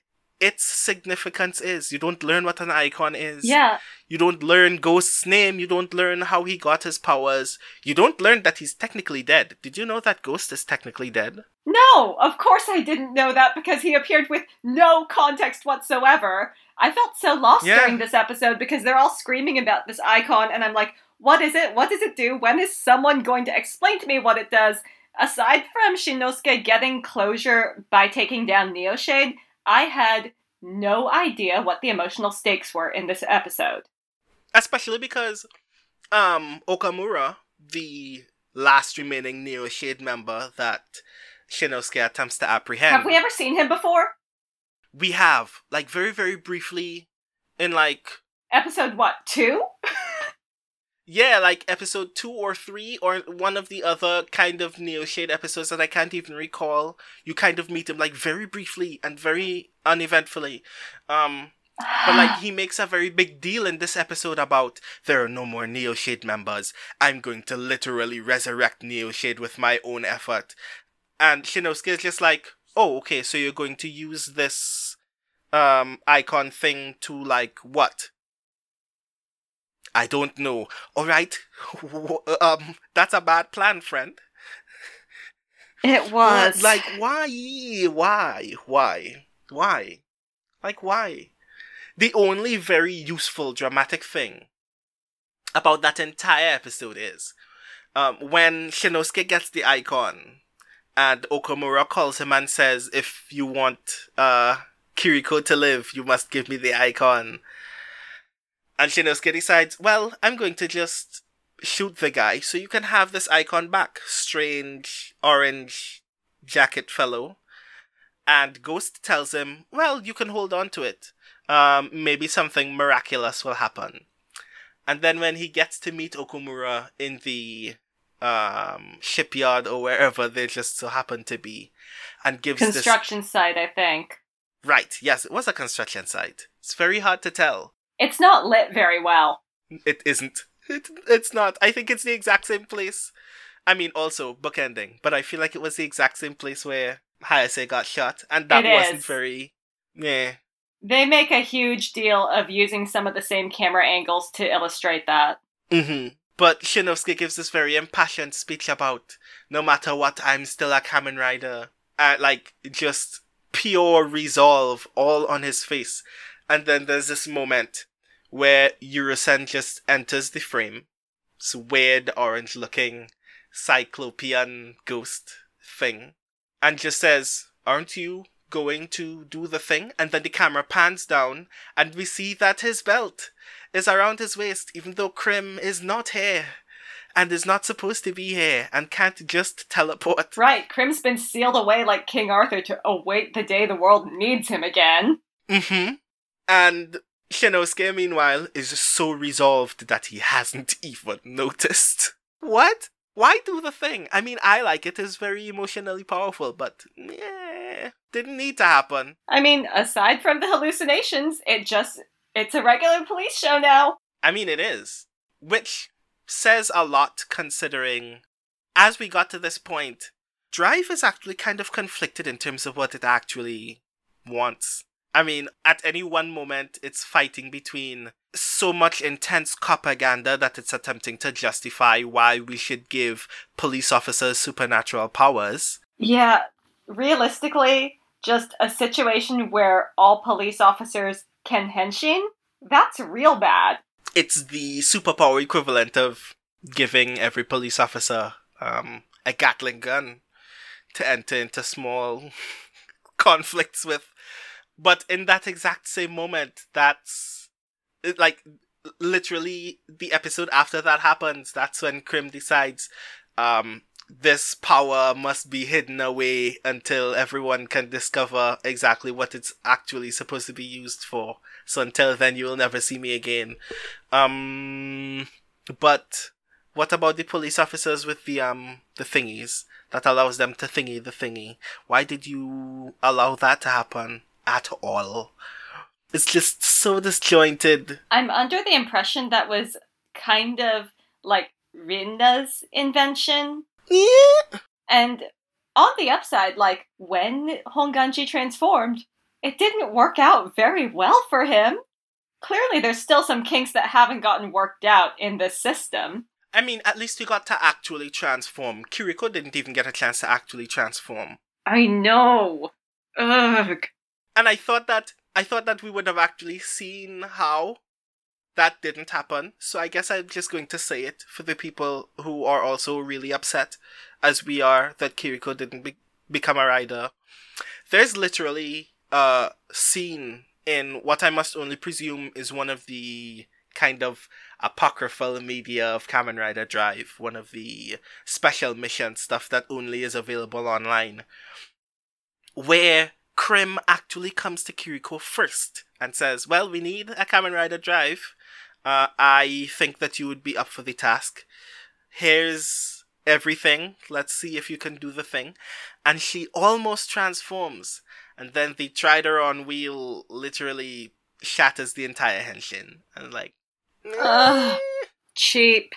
its significance is. You don't learn what an icon is. Yeah. You don't learn Ghost's name. You don't learn how he got his powers. You don't learn that he's technically dead. Did you know that Ghost is technically dead? No, of course I didn't know that because he appeared with no context whatsoever. I felt so lost Yeah. during this episode because they're all screaming about this icon, and I'm like, what is it? What does it do? When is someone going to explain to me what it does? Aside from Shinosuke getting closure by taking down Neoshade, I had no idea what the emotional stakes were in this episode. especially because um Okamura, the last remaining Neo Shade member that Shinosuke attempts to apprehend, Have we ever seen him before? we have like very very briefly in like Episode what, two? yeah like episode two or three or one of the other kind of Neo Shade episodes that I can't even recall. You kind of meet him like very briefly and very uneventfully. Um, But like he makes a very big deal in this episode about there are no more Neo Shade members. I'm going to literally resurrect Neo Shade with my own effort. And Shinosuke is just like, oh, okay, so you're going to use this um icon thing to like what? I don't know. All right, um, that's a bad plan, friend. it was. Like, why? Why? Why? Why? Like, why? The only very useful dramatic thing about that entire episode is um, when Shinosuke gets the icon and Okamura calls him and says, "If you want uh, Kiriko to live, you must give me the icon." And Shinosuke decides, "Well, I'm going to just shoot the guy, so you can have this icon back, strange orange jacket fellow." And Ghost tells him, "Well, you can hold on to it. Um, maybe something miraculous will happen." And then when he gets to meet Okumura in the um, shipyard or wherever they just so happen to be, and gives Construction site, I think. right. Yes, it was a construction site. It's very hard to tell. It's not lit very well. It isn't. It, it's not. I think it's the exact same place. I mean, also bookending, but I feel like it was the exact same place where Hayase got shot, and that It wasn't is. very. Yeah. They make a huge deal of using some of the same camera angles to illustrate that. hmm But Shinosuke gives this very impassioned speech about no matter what, I'm still a Kamen Rider. Uh, like, just pure resolve all on his face. And then there's this moment where Yurusen just enters the frame. This weird orange looking cyclopean ghost thing. And just says, Aren't you going to do the thing? And then the camera pans down and we see that his belt is around his waist, even though Krim is not here and is not supposed to be here and can't just teleport. Right, Krim's been sealed away like King Arthur to await the day the world needs him again. Mm-hmm. And Shinosuke, meanwhile, is so resolved that he hasn't even noticed. What? Why do the thing? I mean, I like it. It's very emotionally powerful, but yeah, didn't need to happen. I mean, aside from the hallucinations, it just it's a regular police show now. I mean, it is. Which says a lot considering, as we got to this point, Drive is actually kind of conflicted in terms of what it actually wants. I mean, at any one moment, it's fighting between so much intense propaganda that it's attempting to justify why we should give police officers supernatural powers. Yeah, realistically, just a situation where all police officers can henshin, that's real bad. it's the superpower equivalent of giving every police officer um, a Gatling gun to enter into small conflicts with. But in that exact same moment, that's like literally the episode after that happens. That's when Krim decides um, this power must be hidden away until everyone can discover exactly what it's actually supposed to be used for. So until then, you will never see me again. Um, but what about the police officers with the um the thingies that allows them to thingy the thingy? Why did you allow that to happen at all? It's just so disjointed. I'm under the impression that was kind of like Rinna's invention. Yeah. And on the upside, like when Honganji transformed, it didn't work out very well for him. Clearly, there's still some kinks that haven't gotten worked out in this system. I mean, at least he got to actually transform. Kiriko didn't even get a chance to actually transform. I know. Ugh. And I thought that I thought that we would have actually seen how that didn't happen. So I guess I'm just going to say it for the people who are also really upset, as we are, that Kiriko didn't be- become a rider. There's literally a scene in what I must only presume is one of the kind of apocryphal media of Kamen Rider Drive, one of the special mission stuff that only is available online, where Krim actually comes to Kiriko first and says, Well, we need a Kamen Rider Drive. Uh, I think that you would be up for the task. Here's everything. Let's see if you can do the thing. And she almost transforms. And then the Tridoron wheel literally shatters the entire henshin. And like, Ugh. Cheap.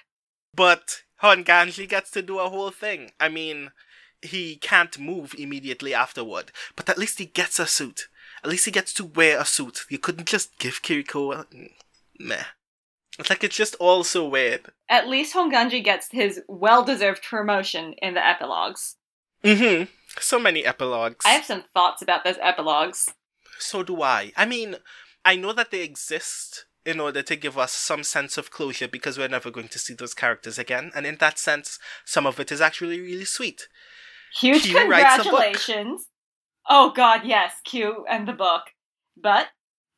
But Honganji gets to do a whole thing. I mean, he can't move immediately afterward, but at least he gets a suit. At least he gets to wear a suit. You couldn't just give Kiriko a... Meh. It's like it's just all so weird. At least Honganji gets his well deserved promotion in the epilogues. Mm-hmm. So many epilogues. I have some thoughts about those epilogues. So do I. I mean, I know that they exist in order to give us some sense of closure because we're never going to see those characters again. And in that sense, some of it is actually really sweet. Huge Q writes a book. congratulations. Oh god, yes, Q and the book. But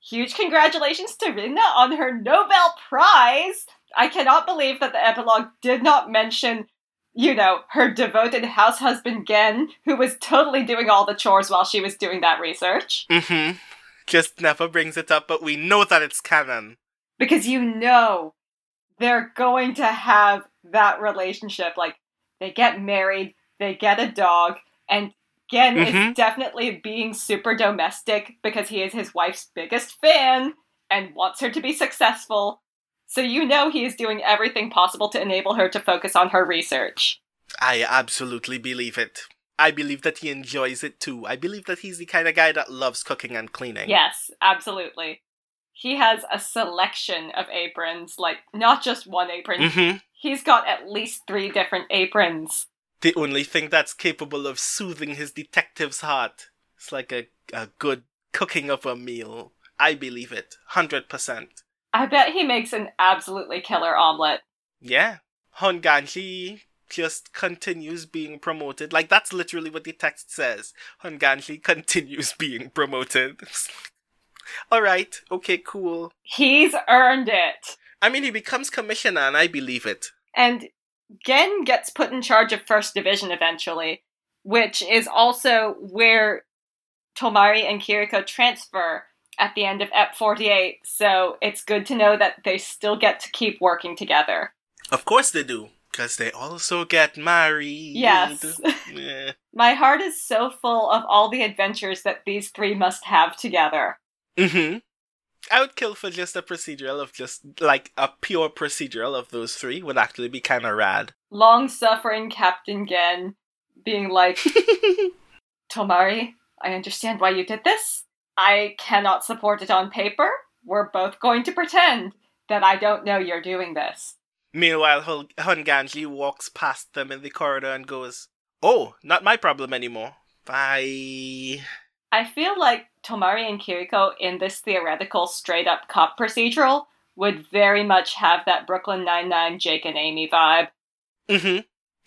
huge congratulations to Rinna on her Nobel Prize. I cannot believe that the epilogue did not mention, you know, her devoted house husband Gen, who was totally doing all the chores while she was doing that research. Mm-hmm. Just never brings it up, but we know that it's canon. Because you know they're going to have that relationship. Like, they get married, they get a dog, and Gen Mhm. is definitely being super domestic because he is his wife's biggest fan and wants her to be successful. So you know he is doing everything possible to enable her to focus on her research. I absolutely believe it. I believe that he enjoys it too. I believe that he's the kind of guy that loves cooking and cleaning. Yes, absolutely. He has a selection of aprons, like not just one apron. Mm-hmm. He's got at least three different aprons. The only thing that's capable of soothing his detective's heart. It's like a, a good cooking of a meal. I believe it. 100%. I bet he makes an absolutely killer omelet. Yeah. Honganji just continues being promoted. Like, that's literally what the text says. Honganji continues being promoted. Alright, okay, cool. He's earned it. I mean, he becomes commissioner, and I believe it. And Gen gets put in charge of First Division eventually, which is also where Tomari and Kiriko transfer at the end of Ep 48. So it's good to know that they still get to keep working together. Of course they do, because they also get married. Yes. Yeah. My heart is so full of all the adventures that these three must have together. Mm-hmm. I would kill for just a procedural of just like a pure procedural of those three would actually be kind of rad. Long suffering Captain Gen being like, Tomari, I understand why you did this. I cannot support it on paper. We're both going to pretend that I don't know you're doing this. Meanwhile, Hul- Honganji walks past them in the corridor and goes, "Oh, not my problem anymore. Bye." I feel like Tomari and Kiriko in this theoretical straight up cop procedural would very much have that Brooklyn Nine-Nine Jake and Amy vibe. Mm-hmm.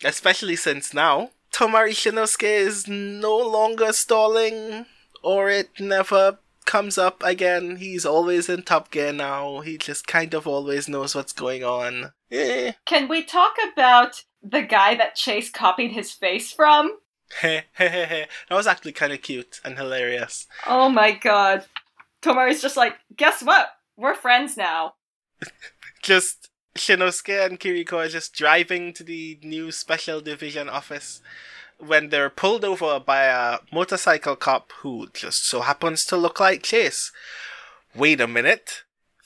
Especially since now Tomari Shinosuke is no longer stalling, or it never comes up again. He's always in top gear now. He just kind of always knows what's going on. Eh. Can we talk about the guy that Chase copied his face from? That was actually kind of cute and hilarious. Oh my god. Tomari's just like, guess what? We're friends now. Just Shinosuke and Kiriko are just driving to the new special division office when they're pulled over by a motorcycle cop who just so happens to look like Chase. Wait a minute.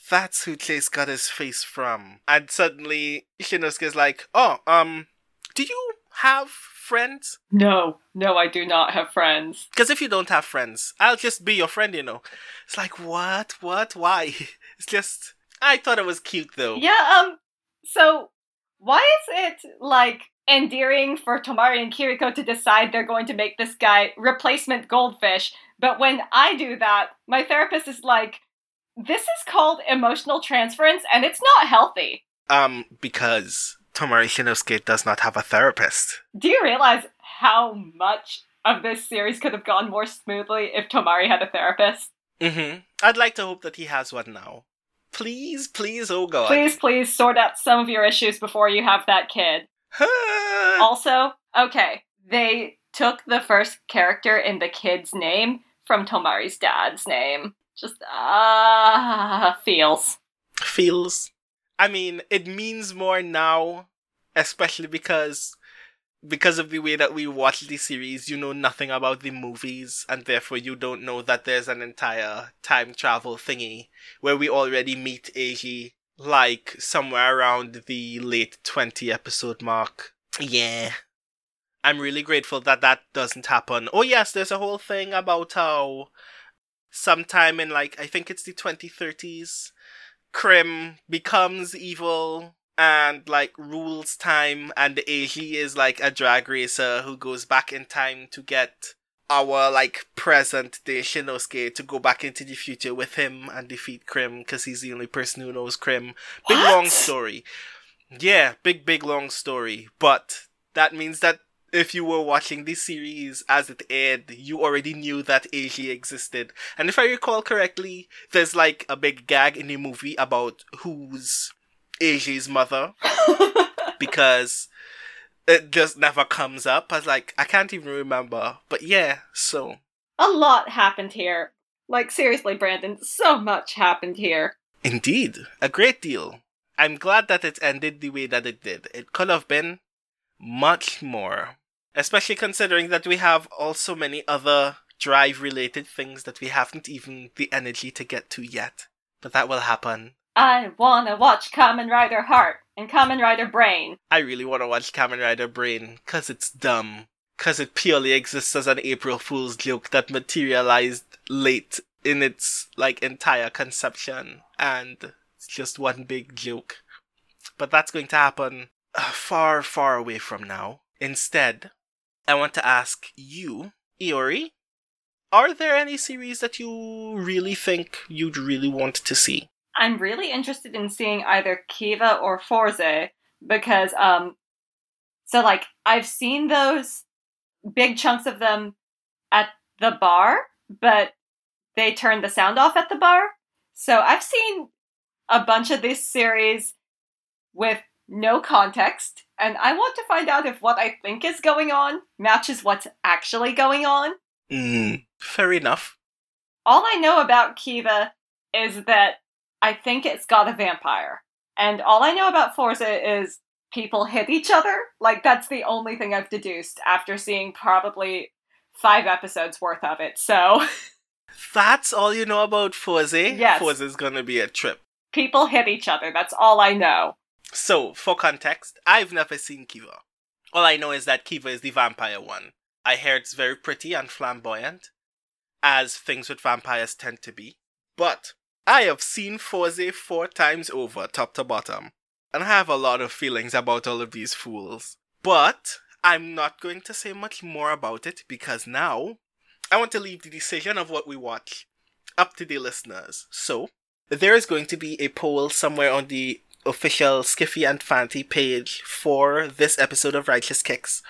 That's who Chase got his face from. And suddenly Shinosuke's like, "Oh, um, do you have friends? No, no, I do not have friends. Because if you don't have friends, I'll just be your friend, you know." It's like, "What? What? Why?" It's just I thought it was cute though. Yeah, um, so why is it like endearing for Tomari and Kiriko to decide they're going to make this guy replacement goldfish, but when I do that, my therapist is like, this is called emotional transference and it's not healthy. Um, because Tomari Shinosuke does not have a therapist. Do you realize how much of this series could have gone more smoothly if Tomari had a therapist? Mm-hmm. I'd like to hope that he has one now. Please, please, oh god. Please, please sort out some of your issues before you have that kid. Also, okay, they took the first character in the kid's name from Tomari's dad's name. Just, ah, feels. Feels. I mean, it means more now, especially because because of the way that we watch the series, you know nothing about the movies, and therefore you don't know that there's an entire time travel thingy where we already meet Eiji like somewhere around the late 20 episode mark. Yeah. I'm really grateful that that doesn't happen. Oh, yes, there's a whole thing about how sometime in like, I think it's the 2030s, Krim becomes evil and like rules time and Eiji is like a drag racer who goes back in time to get our like present day Shinosuke to go back into the future with him and defeat Krim because he's the only person who knows Krim. Big What? long story. Yeah, big big long story. But that means that if you were watching the series as it aired, you already knew that Eiji existed. And if I recall correctly, there's like a big gag in the movie about who's Eiji's mother because it just never comes up. I was like, I can't even remember. But yeah, so. A lot happened here. Like, seriously, Brandon, so much happened here. Indeed, a great deal. I'm glad that it ended the way that it did. It could have been much more. Especially considering that we have also many other drive related things that we haven't even the energy to get to yet. But that will happen. I wanna watch Kamen Rider Heart and Kamen Rider Brain. I really want to watch Kamen Rider Brain because it's dumb. Because it purely exists as an April Fool's joke that materialized late in its like entire conception, and it's just one big joke. But that's going to happen uh, far, far away from now. Instead, I want to ask you, Iori, are there any series that you really think you'd really want to see? I'm really interested in seeing either Kiva or Fourze because um so like I've seen those big chunks of them at the bar, but they turned the sound off at the bar. So I've seen a bunch of this series with no context, and I want to find out if what I think is going on matches what's actually going on. Mm, fair enough. All I know about Kiva is that I think it's got a vampire. And all I know about Fourze is people hit each other. Like, that's the only thing I've deduced after seeing probably five episodes worth of it. So. That's all you know about Fourze? Yes. Fourze is gonna be a trip. people hit each other. That's all I know. So, for context, I've never seen Kiva. All I know is that Kiva is the vampire one. I hear it's very pretty and flamboyant, as things with vampires tend to be. But I have seen Fourze four times over, top to bottom, and I have a lot of feelings about all of these fools. But I'm not going to say much more about it because now I want to leave the decision of what we watch up to the listeners. So, there is going to be a poll somewhere on the official Skiffy and Fanty page for this episode of Righteous Kicks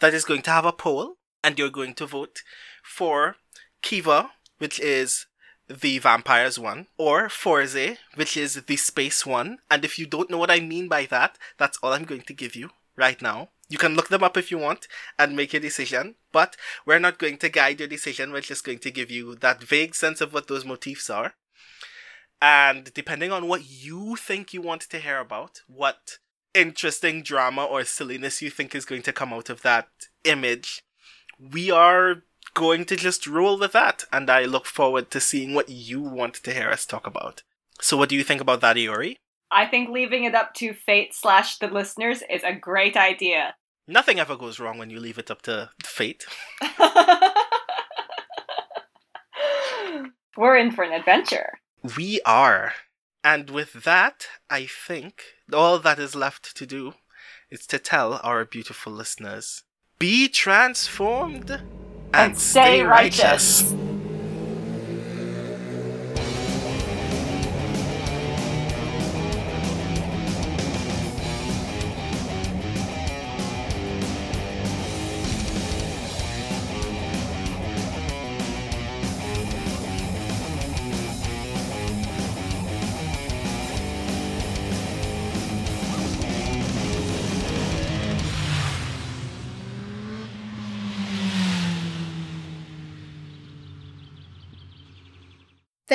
that is going to have a poll, and you're going to vote for Kiva, which is the vampires one, or Fourze, which is the space one. And if you don't know what I mean by that, that's all I'm going to give you right now. You can look them up if you want and make your decision, but we're not going to guide your decision. We're just going to give you that vague sense of what those motifs are. And depending on what you think you want to hear about, what interesting drama or silliness you think is going to come out of that image, we are going to just roll with that. And I look forward to seeing what you want to hear us talk about. So, what do you think about that, Iori? I think leaving it up to fate slash the listeners is a great idea. Nothing ever goes wrong when you leave it up to fate. We're in for an adventure. We are. And with that, I think all that is left to do is to tell our beautiful listeners be transformed and, And stay righteous.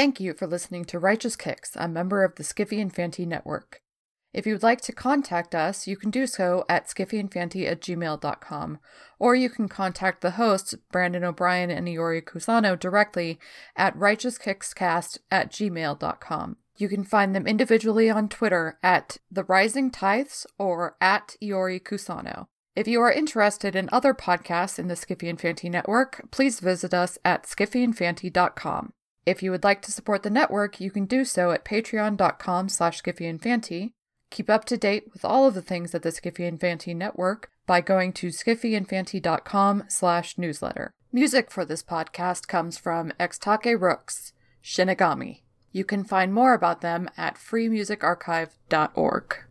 Thank you for listening to Righteous Kicks, a member of the Skiffy and Fanty Network. If you would like to contact us, you can do so at skiffyandfanty at gmail.com, or you can contact the hosts, Brandon O'Brien and Iori Kusano, directly at righteouskickscast at gmail.com. You can find them individually on Twitter at The Rising Tithes or at Iori Kusano. If you are interested in other podcasts in the Skiffy and Fanty Network, please visit us at skiffyandfanty.com. If you would like to support the network, you can do so at patreon.com slash skiffyandfanty. Keep up to date with all of the things at the Skiffy and Fanty network by going to skiffyandfanty.com slash newsletter. Music for this podcast comes from Extake Rooks, Shinigami. You can find more about them at freemusicarchive.org.